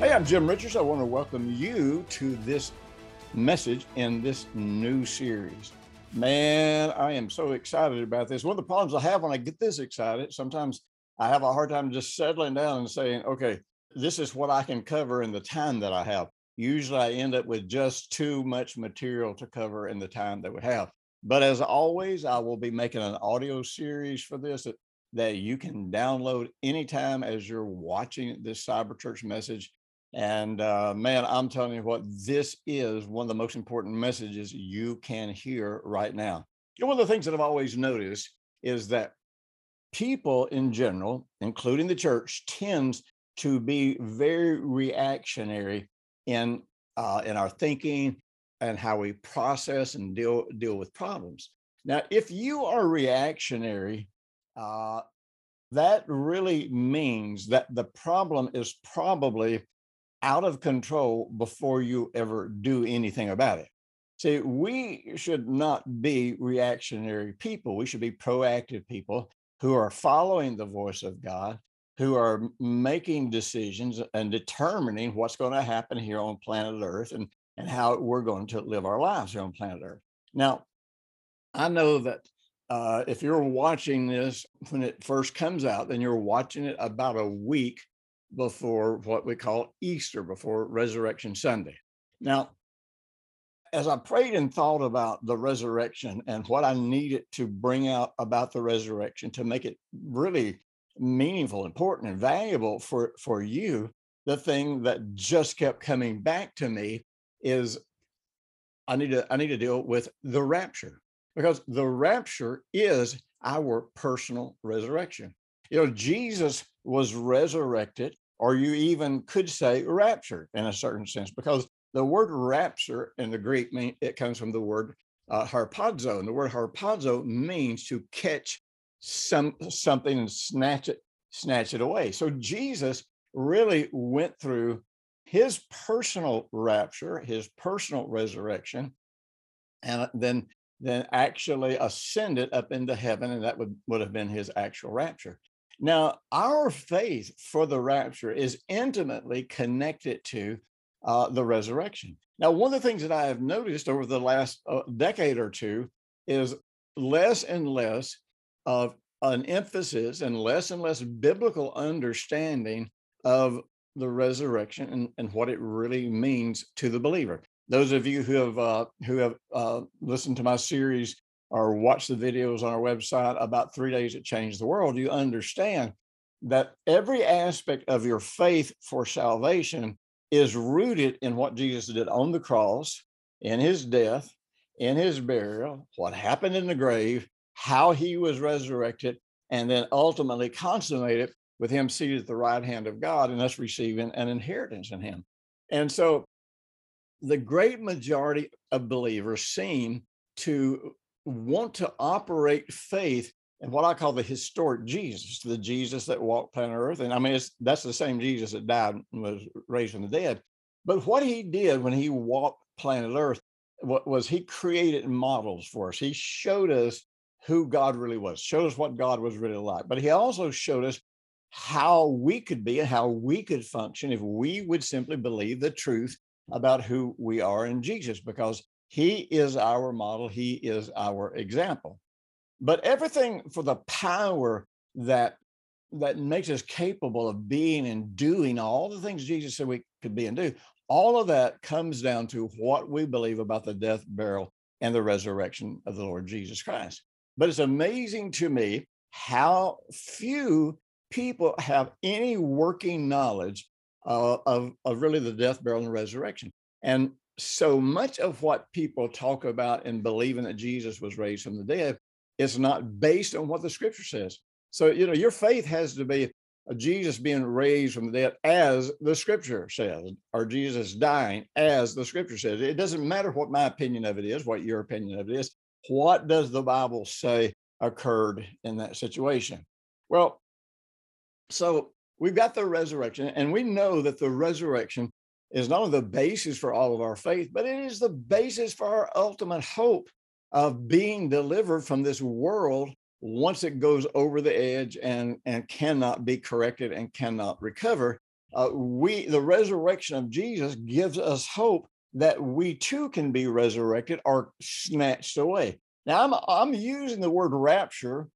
Hey, I'm Jim Richards. I want to welcome you to this message in this new series. Man, I am so excited about this. One of the problems I have when I get this excited, sometimes I have a hard time just settling down and saying, okay, this is what I can cover in the time that I have. Usually I end up with just too much material to cover in the time that we have. But as always, I will be making an audio series for this that, that you can download anytime as you're watching this Cyber Church message and uh, man, I'm telling you what, this is one of the most important messages you can hear right now. One of the things that I've always noticed is that people in general, including the church, tends to be very reactionary in uh, in our thinking and how we process and deal deal with problems. Now, if you are reactionary, uh, that really means that the problem is probably out of control before you ever do anything about it. See, we should not be reactionary people. We should be proactive people who are following the voice of God, who are making decisions and determining what's going to happen here on planet Earth and, and how we're going to live our lives here on planet Earth. Now, I know that uh, if you're watching this when it first comes out, then you're watching it about a week before what we call Easter, before Resurrection Sunday. Now, as I prayed and thought about the resurrection and what I needed to bring out about the resurrection to make it really meaningful, important, and valuable for, for you, the thing that just kept coming back to me is I need to I need to deal with the rapture because the rapture is our personal resurrection. You know, Jesus was resurrected, or you even could say rapture in a certain sense, because the word rapture in the Greek mean it comes from the word uh, harpazo, and the word harpazo means to catch some something and snatch it snatch it away. So Jesus really went through his personal rapture, his personal resurrection, and then then actually ascended up into heaven, and that would, would have been his actual rapture. Now, our faith for the rapture is intimately connected to uh, the resurrection. Now, one of the things that I have noticed over the last uh, decade or two is less and less of an emphasis and less and less biblical understanding of the resurrection and, and what it really means to the believer. Those of you who have uh, who have uh, listened to my series or watch the videos on our website about three days that changed the world, you understand that every aspect of your faith for salvation is rooted in what Jesus did on the cross, in his death, in his burial, what happened in the grave, how he was resurrected, and then ultimately consummated with him seated at the right hand of God and us receiving an inheritance in him. And so the great majority of believers seem to want to operate faith and what I call the historic Jesus, the Jesus that walked planet Earth. And I mean, that's the same Jesus that died and was raised from the dead. But what he did when he walked planet Earth was he created models for us. He showed us who God really was, showed us what God was really like. But he also showed us how we could be and how we could function if we would simply believe the truth about who we are in Jesus, because he is our model, He is our example. But everything for the power that that makes us capable of being and doing all the things Jesus said we could be and do, all of that comes down to what we believe about the death, burial, and the resurrection of the Lord Jesus Christ. But it's amazing to me how few people have any working knowledge uh, of, of really the death, burial, and resurrection. And so much of what people talk about and believing that Jesus was raised from the dead is not based on what the scripture says. So, you know, your faith has to be uh, Jesus being raised from the dead as the scripture says, or Jesus dying as the scripture says. It doesn't matter what my opinion of it is, what your opinion of it is. What does the Bible say occurred in that situation? Well, so we've got the resurrection, and we know that the resurrection is not only the basis for all of our faith, but it is the basis for our ultimate hope of being delivered from this world once it goes over the edge and, and cannot be corrected and cannot recover. Uh, we the resurrection of Jesus gives us hope that we too can be resurrected or snatched away. Now I'm I'm using the word rapture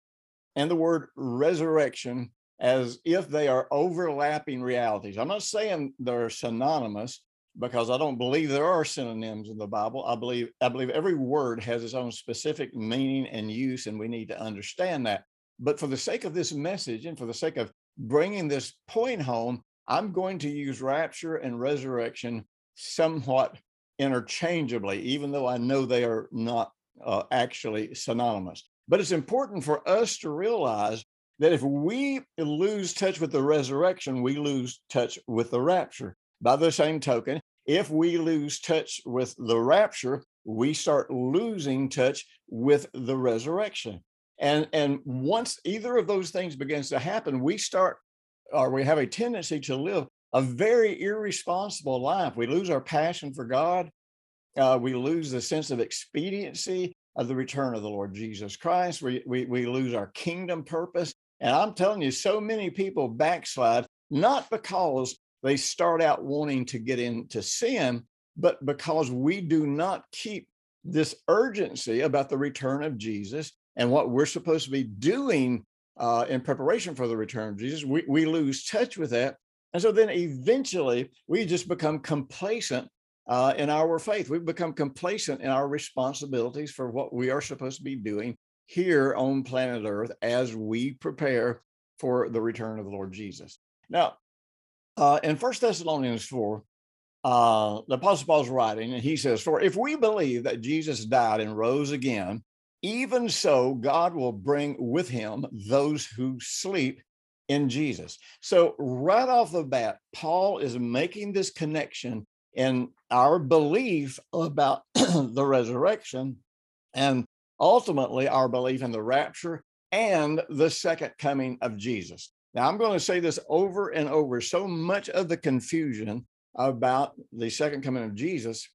and the word resurrection as if they are overlapping realities. I'm not saying they're synonymous, because I don't believe there are synonyms in the Bible. I believe I believe every word has its own specific meaning and use, and we need to understand that. But for the sake of this message and for the sake of bringing this point home, I'm going to use rapture and resurrection somewhat interchangeably, even though I know they are not uh, actually synonymous. But it's important for us to realize that if we lose touch with the resurrection, we lose touch with the rapture. By the same token, if we lose touch with the rapture, we start losing touch with the resurrection. And, and once either of those things begins to happen, we start or we have a tendency to live a very irresponsible life. We lose our passion for God. Uh, we lose the sense of expediency of the return of the Lord Jesus Christ. We, we, we lose our kingdom purpose. And I'm telling you, so many people backslide, not because they start out wanting to get into sin, but because we do not keep this urgency about the return of Jesus and what we're supposed to be doing uh, in preparation for the return of Jesus, we, we lose touch with that. And so then eventually we just become complacent uh, in our faith. We become complacent in our responsibilities for what we are supposed to be doing here on planet Earth as we prepare for the return of the Lord Jesus. Now, uh, in First Thessalonians 4, uh, the Apostle Paul's writing, and he says, For if we believe that Jesus died and rose again, even so God will bring with him those who sleep in Jesus. So, right off the bat, Paul is making this connection in our belief about the resurrection and ultimately our belief in the rapture and the second coming of Jesus. Now, I'm going to say this over and over. So much of the confusion about the second coming of Jesus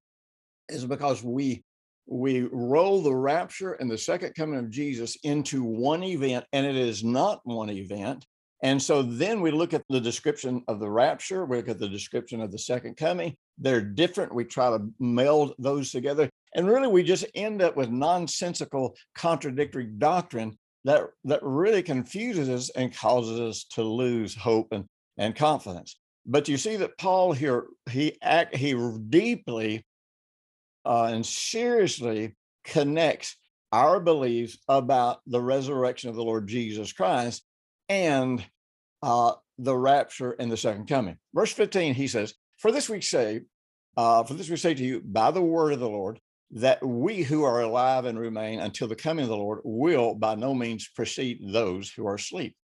is because we we roll the rapture and the second coming of Jesus into one event, and it is not one event. And so then we look at the description of the rapture, we look at the description of the second coming. They're different. We try to meld those together. And really, we just end up with nonsensical, contradictory doctrine that that really confuses us and causes us to lose hope and, and confidence. But you see that Paul here he act he deeply uh, and seriously connects our beliefs about the resurrection of the Lord Jesus Christ and uh, the rapture and the second coming. Verse 15, he says, For this we say, uh, for this we say to you by the word of the Lord, that we who are alive and remain until the coming of the Lord will by no means precede those who are asleep.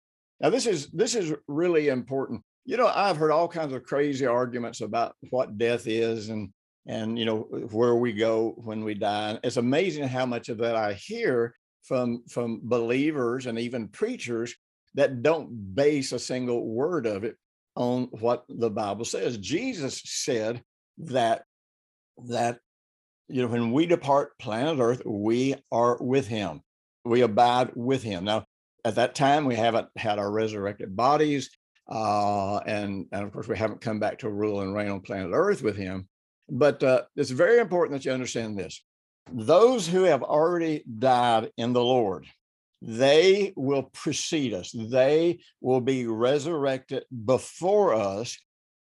Now, this is this is really important. You know, I've heard all kinds of crazy arguments about what death is and and you know where we go when we die. It's amazing how much of that I hear from from believers and even preachers that don't base a single word of it on what the Bible says. Jesus said that that you know, when we depart planet Earth, we are with him. We abide with him. Now, at that time, we haven't had our resurrected bodies. Uh, and, and of course, we haven't come back to rule and reign on planet Earth with him. But uh, it's very important that you understand this. Those who have already died in the Lord, they will precede us. They will be resurrected before us.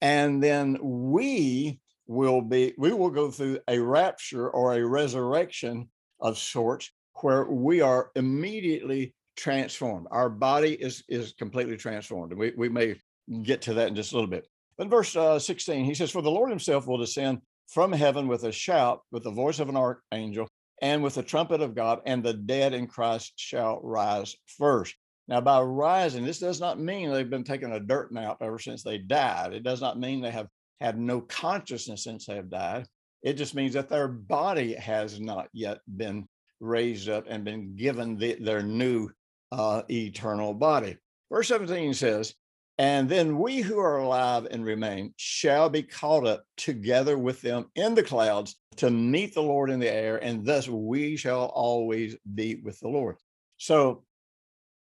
And then we will be we will go through a rapture or a resurrection of sorts where we are immediately transformed. Our body is is completely transformed and we, we may get to that in just a little bit. But verse uh, 16 he says for the lord himself will descend from heaven with a shout with the voice of an archangel and with the trumpet of god and the dead in christ shall rise first. Now, by rising, this does not mean they've been taking a dirt nap ever since they died. It does not mean they have had no consciousness since they have died. It just means that their body has not yet been raised up and been given the, their new uh, eternal body. Verse 17 says, And then we who are alive and remain shall be caught up together with them in the clouds to meet the Lord in the air, and thus we shall always be with the Lord. So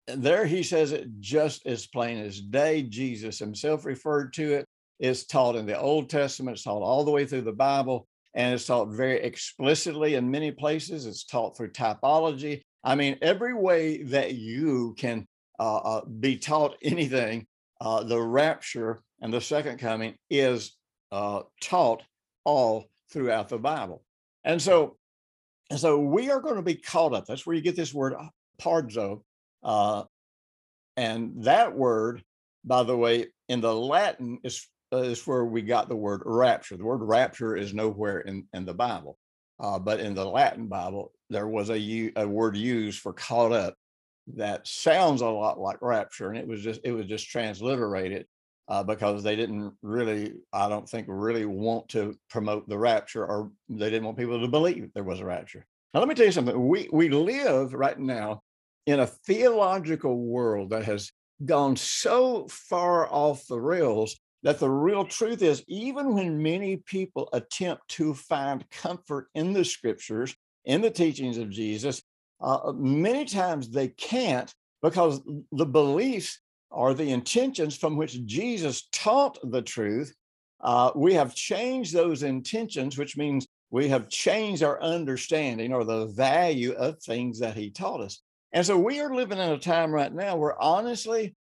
there he says it just as plain as day. Jesus himself referred to it. It's taught in the Old Testament, it's taught all the way through the Bible, and it's taught very explicitly in many places. It's taught through typology. I mean, every way that you can uh, uh, be taught anything, uh, the rapture and the second coming is uh, taught all throughout the Bible. And so, and so we are going to be caught up. That's where you get this word uh, harpazo. Uh, and that word, by the way, in the Latin is is where we got the word rapture. The word rapture is nowhere in, in the Bible, uh, but in the Latin Bible, there was a, a word used for caught up that sounds a lot like rapture, and it was just it was just transliterated uh, because they didn't really, I don't think, really want to promote the rapture, or they didn't want people to believe there was a rapture. Now, let me tell you something. We we live right now in a theological world that has gone so far off the rails that the real truth is, even when many people attempt to find comfort in the scriptures, in the teachings of Jesus, uh, many times they can't because the beliefs or the intentions from which Jesus taught the truth, uh, we have changed those intentions, which means we have changed our understanding or the value of things that he taught us. And so we are living in a time right now where honestly,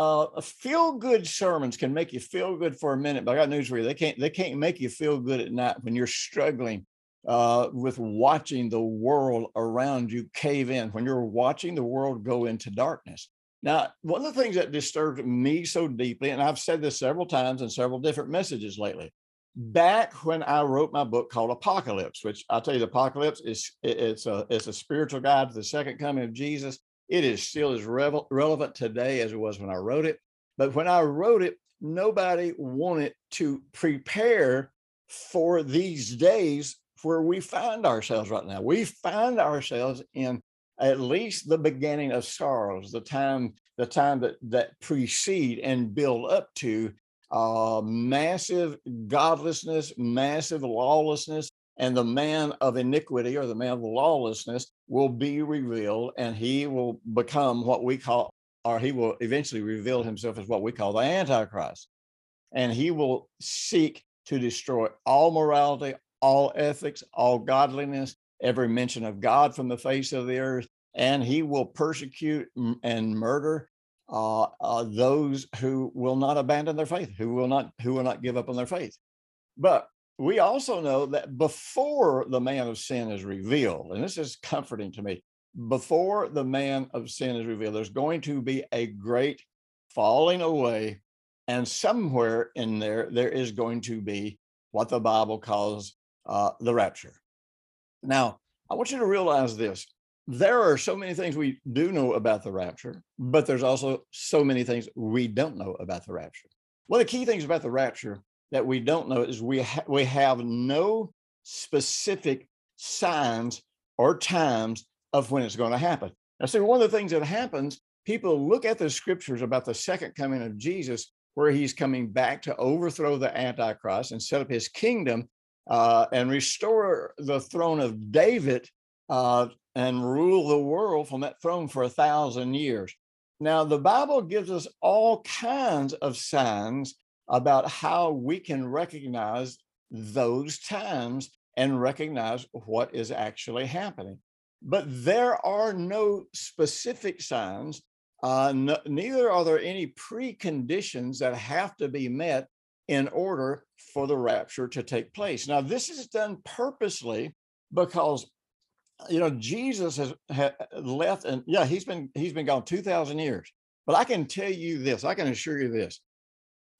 uh, feel good sermons can make you feel good for a minute, but I got news for you. They can't they can't make you feel good at night when you're struggling uh, with watching the world around you cave in, when you're watching the world go into darkness. Now, one of the things that disturbed me so deeply, and I've said this several times in several different messages lately, back when I wrote my book called Apocalypse, which I'll tell you, the Apocalypse is it's a it's a spiritual guide to the second coming of Jesus. It is still as relevant today as it was when I wrote it. But when I wrote it, nobody wanted to prepare for these days where we find ourselves right now. We find ourselves in at least the beginning of sorrows, the time, the time that that precede and build up to uh, massive godlessness, massive lawlessness, and the man of iniquity or the man of lawlessness will be revealed and he will become what we call or he will eventually reveal himself as what we call the antichrist. And he will seek to destroy all morality all ethics all godliness every mention of god from the face of the earth and he will persecute and murder uh, uh, those who will not abandon their faith who will not who will not give up on their faith. But we also know that before the man of sin is revealed, and this is comforting to me, before the man of sin is revealed, there's going to be a great falling away. And somewhere in there, there is going to be what the Bible calls uh, the rapture. Now, I want you to realize this there are so many things we do know about the rapture, but there's also so many things we don't know about the rapture. One of the key things about the rapture that we don't know is we ha- we have no specific signs or times of when it's going to happen. Now, see, one of the things that happens, people look at the scriptures about the second coming of Jesus, where he's coming back to overthrow the Antichrist and set up his kingdom uh, and restore the throne of David uh, and rule the world from that throne for a thousand years. Now, the Bible gives us all kinds of signs about how we can recognize those times and recognize what is actually happening. But there are no specific signs, uh, neither are there any preconditions that have to be met in order for the rapture to take place. Now, this is done purposely because you know Jesus has, has left, and yeah, he's been he's been gone two thousand years. But I can tell you this, I can assure you this: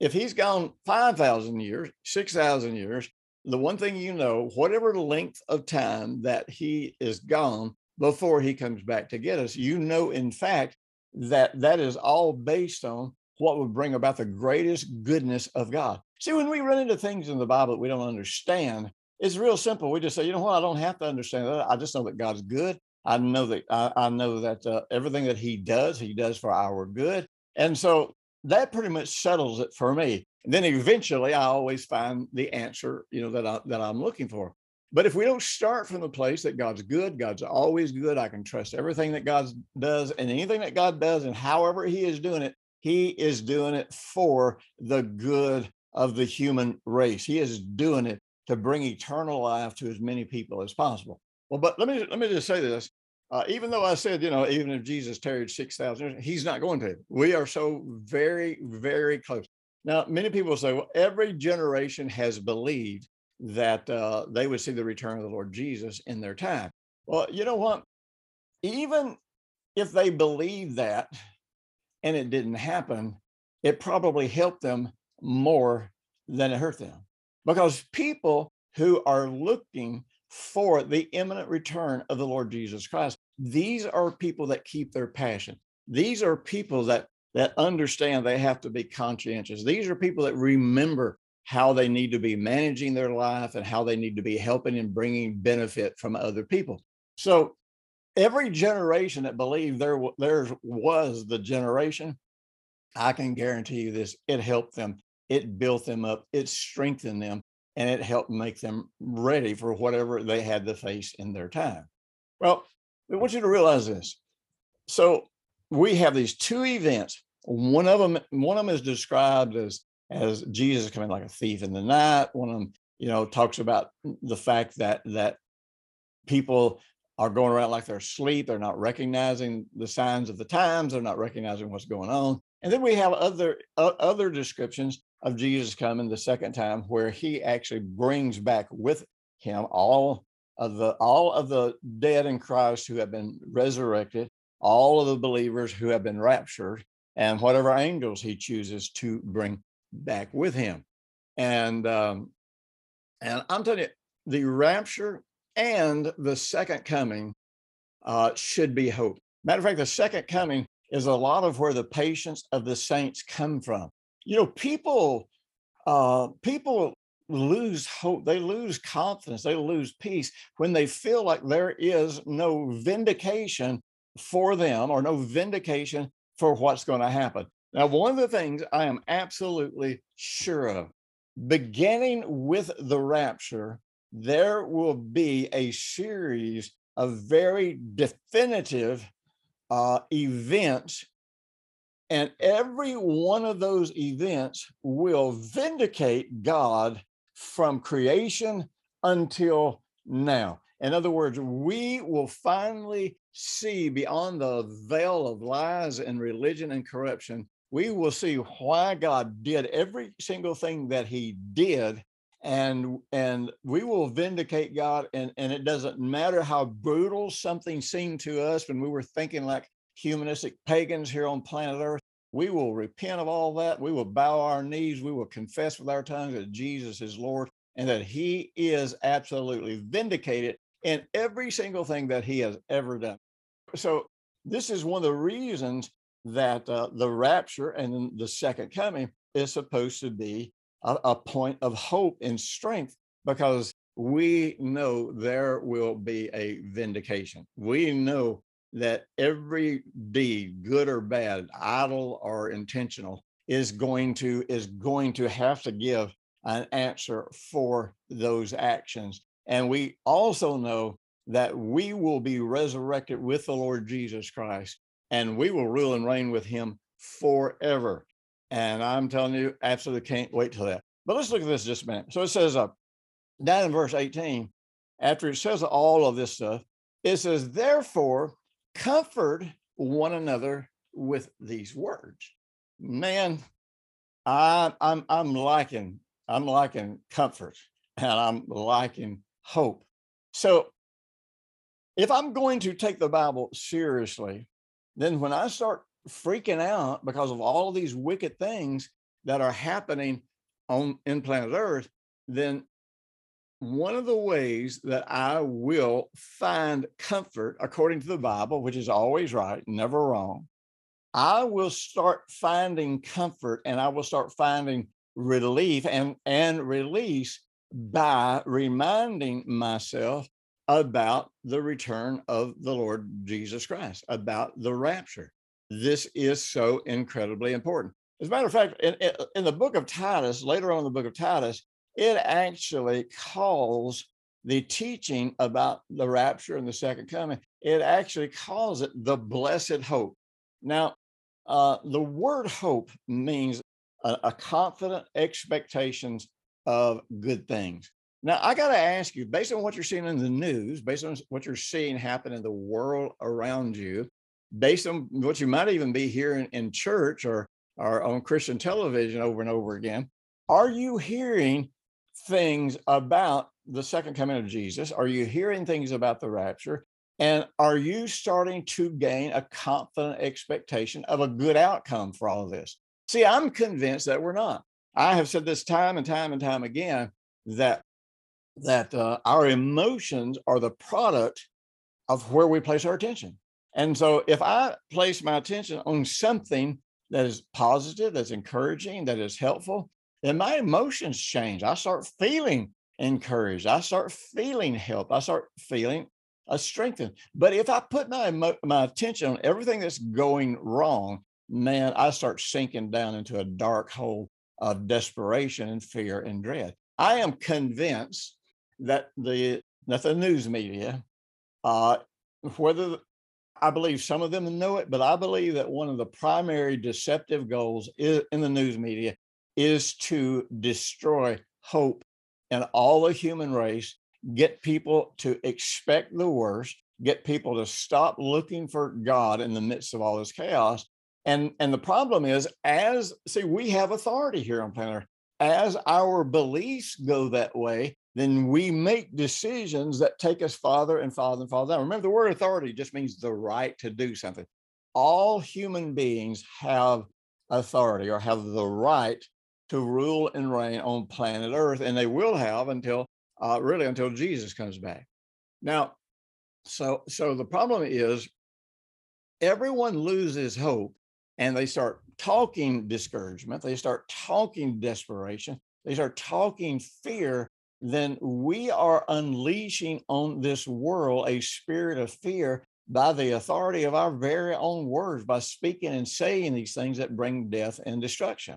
if he's gone 5,000 years, 6,000 years, the one thing you know, whatever length of time that he is gone before he comes back to get us, you know, in fact, that that is all based on what would bring about the greatest goodness of God. See, when we run into things in the Bible that we don't understand, it's real simple. We just say, you know what, I don't have to understand that. I just know that God's good. I know that I, I know that uh, everything that He does, He does for our good, and so that pretty much settles it for me. And then eventually, I always find the answer, you know, that I that I'm looking for. But if we don't start from the place that God's good, God's always good, I can trust everything that God does and anything that God does, and however He is doing it, He is doing it for the good of the human race. He is doing it to bring eternal life to as many people as possible. Well, but let me let me just say this. Uh, even though I said, you know, even if Jesus tarried 6,000 years, he's not going to. We are so very, very close. Now, many people say, well, every generation has believed that uh, they would see the return of the Lord Jesus in their time. Well, you know what? Even if they believed that and it didn't happen, it probably helped them more than it hurt them. Because people who are looking for the imminent return of the Lord Jesus Christ, these are people that keep their passion. These are people that that understand they have to be conscientious. These are people that remember how they need to be managing their life and how they need to be helping and bringing benefit from other people. So every generation that believed there there was the generation, I can guarantee you this: it helped them, it built them up, it strengthened them, and it helped make them ready for whatever they had to face in their time. Well, I want you to realize this. So we have these two events. One of them, one of them is described as as Jesus coming like a thief in the night. One of them, you know, talks about the fact that that people are going around like they're asleep. They're not recognizing the signs of the times. They're not recognizing what's going on. And then we have other uh, other descriptions of Jesus coming the second time, where he actually brings back with him all of the all of the dead in Christ who have been resurrected, all of the believers who have been raptured, and whatever angels he chooses to bring back with him. And um, and I'm telling you, the rapture and the second coming uh, should be hope. Matter of fact, the second coming is a lot of where the patience of the saints come from. You know, people uh, people lose hope, they lose confidence, they lose peace when they feel like there is no vindication for them or no vindication for what's going to happen. Now, one of the things I am absolutely sure of, beginning with the rapture, there will be a series of very definitive uh, events. And every one of those events will vindicate God from creation until now. In other words, we will finally see beyond the veil of lies and religion and corruption we will see why God did every single thing that he did and and we will vindicate God and and it doesn't matter how brutal something seemed to us when we were thinking like humanistic pagans here on planet earth we will repent of all that. We will bow our knees. We will confess with our tongues that Jesus is Lord and that he is absolutely vindicated in every single thing that he has ever done. So this is one of the reasons that uh, the rapture and the second coming is supposed to be a, a point of hope and strength because we know there will be a vindication. We know that every deed, good or bad, idle or intentional, is going to is going to have to give an answer for those actions. And we also know that we will be resurrected with the Lord Jesus Christ and we will rule and reign with him forever. And I'm telling you, absolutely can't wait till that. But let's look at this just a minute. So it says uh, down in verse 18, after it says all of this stuff, it says, therefore, comfort one another with these words. Man, I, I'm I'm liking I'm liking comfort and I'm liking hope. So if I'm going to take the Bible seriously, then when I start freaking out because of all of these wicked things that are happening on in planet Earth, then one of the ways that I will find comfort according to the Bible, which is always right, never wrong, I will start finding comfort and I will start finding relief and, and release by reminding myself about the return of the Lord Jesus Christ, about the rapture. This is so incredibly important. As a matter of fact, in, in the book of Titus, later on in the book of Titus, it actually calls the teaching about the rapture and the second coming, it actually calls it the blessed hope. Now, uh, the word hope means a, a confident expectations of good things. Now, I got to ask you, based on what you're seeing in the news, based on what you're seeing happen in the world around you, based on what you might even be hearing in church or, or on Christian television over and over again, are you hearing things about the second coming of Jesus? Are you hearing things about the rapture? And are you starting to gain a confident expectation of a good outcome for all of this? See, I'm convinced that we're not. I have said this time and time and time again that that uh, our emotions are the product of where we place our attention. And so if I place my attention on something that is positive, that's encouraging, that is helpful, then my emotions change. I start feeling encouraged. I start feeling help. I start feeling a strengthened. But if I put my my attention on everything that's going wrong, man, I start sinking down into a dark hole of desperation and fear and dread. I am convinced that the that the news media, uh, whether I believe some of them know it, but I believe that one of the primary deceptive goals is, in the news media is to destroy hope in all the human race, get people to expect the worst, get people to stop looking for God in the midst of all this chaos. And, and the problem is, as see, we have authority here on planet Earth. As our beliefs go that way, then we make decisions that take us farther and farther and farther down. Remember, the word authority just means the right to do something. All human beings have authority or have the right to rule and reign on planet Earth, and they will have until uh, really until Jesus comes back. Now, so so the problem is everyone loses hope and they start talking discouragement, they start talking desperation, they start talking fear, then we are unleashing on this world a spirit of fear by the authority of our very own words, by speaking and saying these things that bring death and destruction.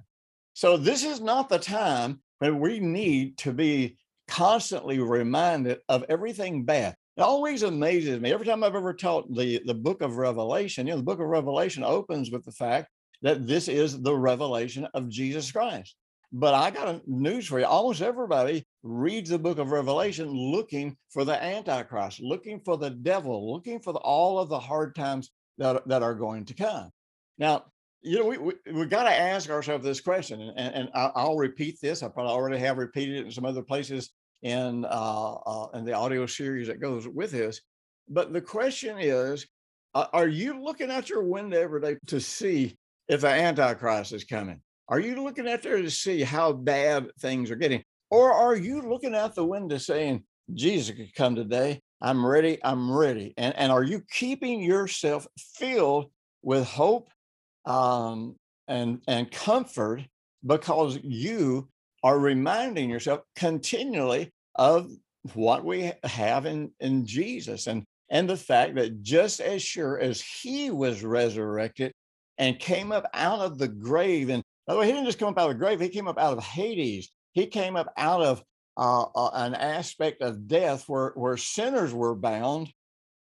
So this is not the time when we need to be constantly reminded of everything bad. It always amazes me. Every time I've ever taught the, the book of Revelation, you know, the book of Revelation opens with the fact that this is the revelation of Jesus Christ. But I got a news for you. Almost everybody reads the book of Revelation looking for the Antichrist, looking for the devil, looking for the, all of the hard times that, that are going to come. Now, you know, we we, we got to ask ourselves this question, and, and I'll repeat this. I probably already have repeated it in some other places in uh, uh, in the audio series that goes with this. But the question is, uh, are you looking out your window every day to see if the Antichrist is coming? Are you looking out there to see how bad things are getting, or are you looking out the window saying, "Jesus could come today. I'm ready. I'm ready." And and are you keeping yourself filled with hope um, and and comfort because you are reminding yourself continually of what we have in in Jesus and and the fact that just as sure as he was resurrected and came up out of the grave and by the way he didn't just come up out of the grave he came up out of Hades. He came up out of uh, uh, an aspect of death where where sinners were bound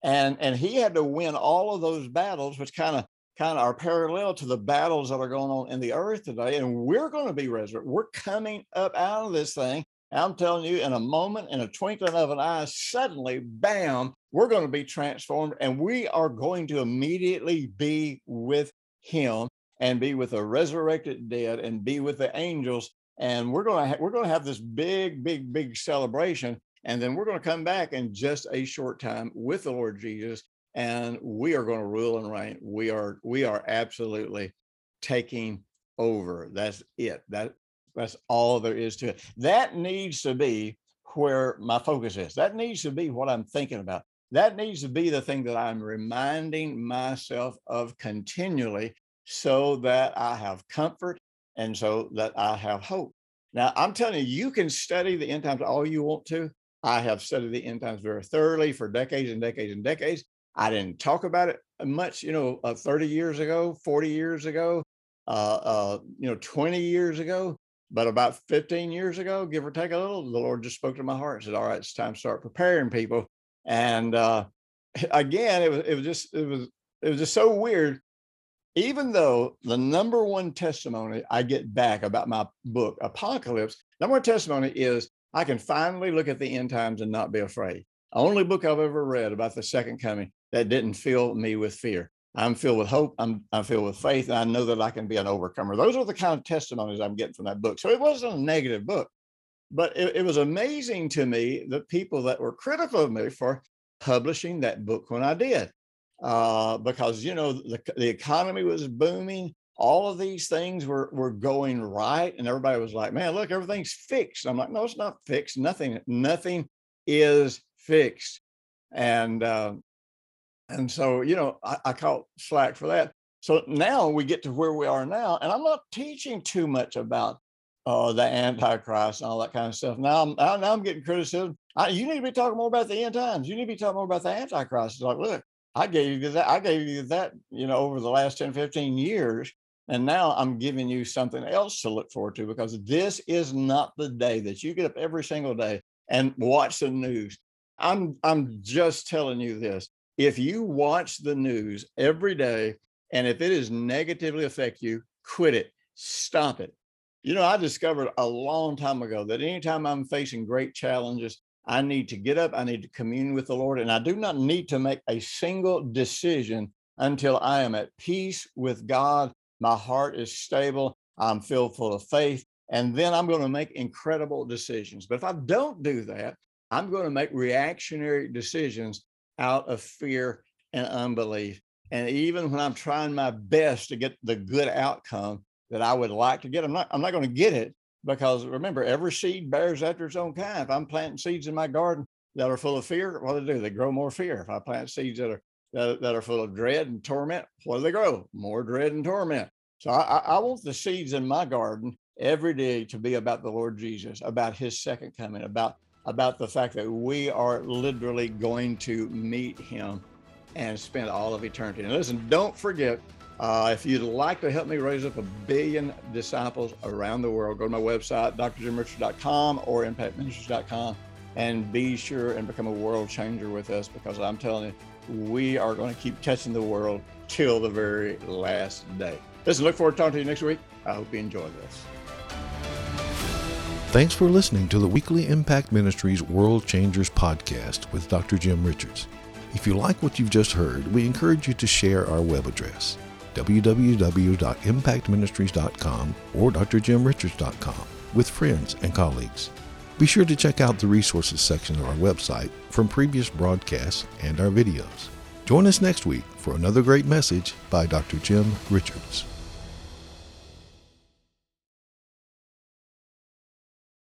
and and he had to win all of those battles which kind of kind of are parallel to the battles that are going on in the earth today. And we're going to be resurrected. We're coming up out of this thing. I'm telling you, in a moment, in a twinkling of an eye, suddenly, bam, we're going to be transformed and we are going to immediately be with him and be with the resurrected dead and be with the angels. And we're going to ha- we're going to have this big, big, big celebration. And then we're going to come back in just a short time with the Lord Jesus and we are going to rule and reign. We are we are absolutely taking over. That's it. That that's all there is to it. That needs to be where my focus is. That needs to be what I'm thinking about. That needs to be the thing that I'm reminding myself of continually so that I have comfort and so that I have hope. Now, I'm telling you, you can study the end times all you want to. I have studied the end times very thoroughly for decades and decades and decades. I didn't talk about it much, you know, uh, 30 years ago, 40 years ago, uh, uh, you know, 20 years ago. But about 15 years ago, give or take a little, the Lord just spoke to my heart and said, All right, it's time to start preparing people. And uh, again, it was it was just it was it was just so weird. Even though the number one testimony I get back about my book, Apocalypse, number one testimony is I can finally look at the end times and not be afraid. Only book I've ever read about the second coming that didn't fill me with fear. I'm filled with hope. I'm, I'm filled with faith. And I know that I can be an overcomer. Those are the kind of testimonies I'm getting from that book. So it wasn't a negative book, but it, it was amazing to me the people that were critical of me for publishing that book when I did. Uh, because, you know, the, the economy was booming. All of these things were, were going right. And everybody was like, man, look, everything's fixed. I'm like, no, it's not fixed. Nothing, nothing is fixed. And, uh, and so, you know, I, I caught slack for that. So now we get to where we are now, and I'm not teaching too much about uh, the Antichrist and all that kind of stuff. Now I'm now I'm getting criticism. I, you need to be talking more about the end times. You need to be talking more about the Antichrist. It's like, look, I gave you that. I gave you that, you know, over the last 10, 15 years. And now I'm giving you something else to look forward to because this is not the day that you get up every single day and watch the news. I'm I'm just telling you this if you watch the news every day and if it is negatively affect you, quit it, stop it. You know, I discovered a long time ago that anytime I'm facing great challenges, I need to get up, I need to commune with the Lord, and I do not need to make a single decision until I am at peace with God. My heart is stable, I'm filled full of faith, and then I'm going to make incredible decisions. But if I don't do that, I'm going to make reactionary decisions out of fear and unbelief. And even when I'm trying my best to get the good outcome that I would like to get, I'm not, I'm not going to get it because remember, every seed bears after its own kind. If I'm planting seeds in my garden that are full of fear, what do they do? They grow more fear. If I plant seeds that are that, that are full of dread and torment, what do they grow? More dread and torment. So I, I want the seeds in my garden every day to be about the Lord Jesus, about his second coming, about about the fact that we are literally going to meet him and spend all of eternity. And listen, don't forget, uh, if you'd like to help me raise up a billion disciples around the world, go to my website, drjimrichard.com or impactministries.com, and be sure and become a world changer with us because I'm telling you, we are going to keep touching the world till the very last day. Listen, look forward to talking to you next week. I hope you enjoy this. Thanks for listening to the weekly Impact Ministries World Changers podcast with Dr. Jim Richards. If you like what you've just heard, we encourage you to share our web address www.impactministries.com or drjimrichards.com with friends and colleagues. Be sure to check out the resources section of our website from previous broadcasts and our videos. Join us next week for another great message by Dr. Jim Richards.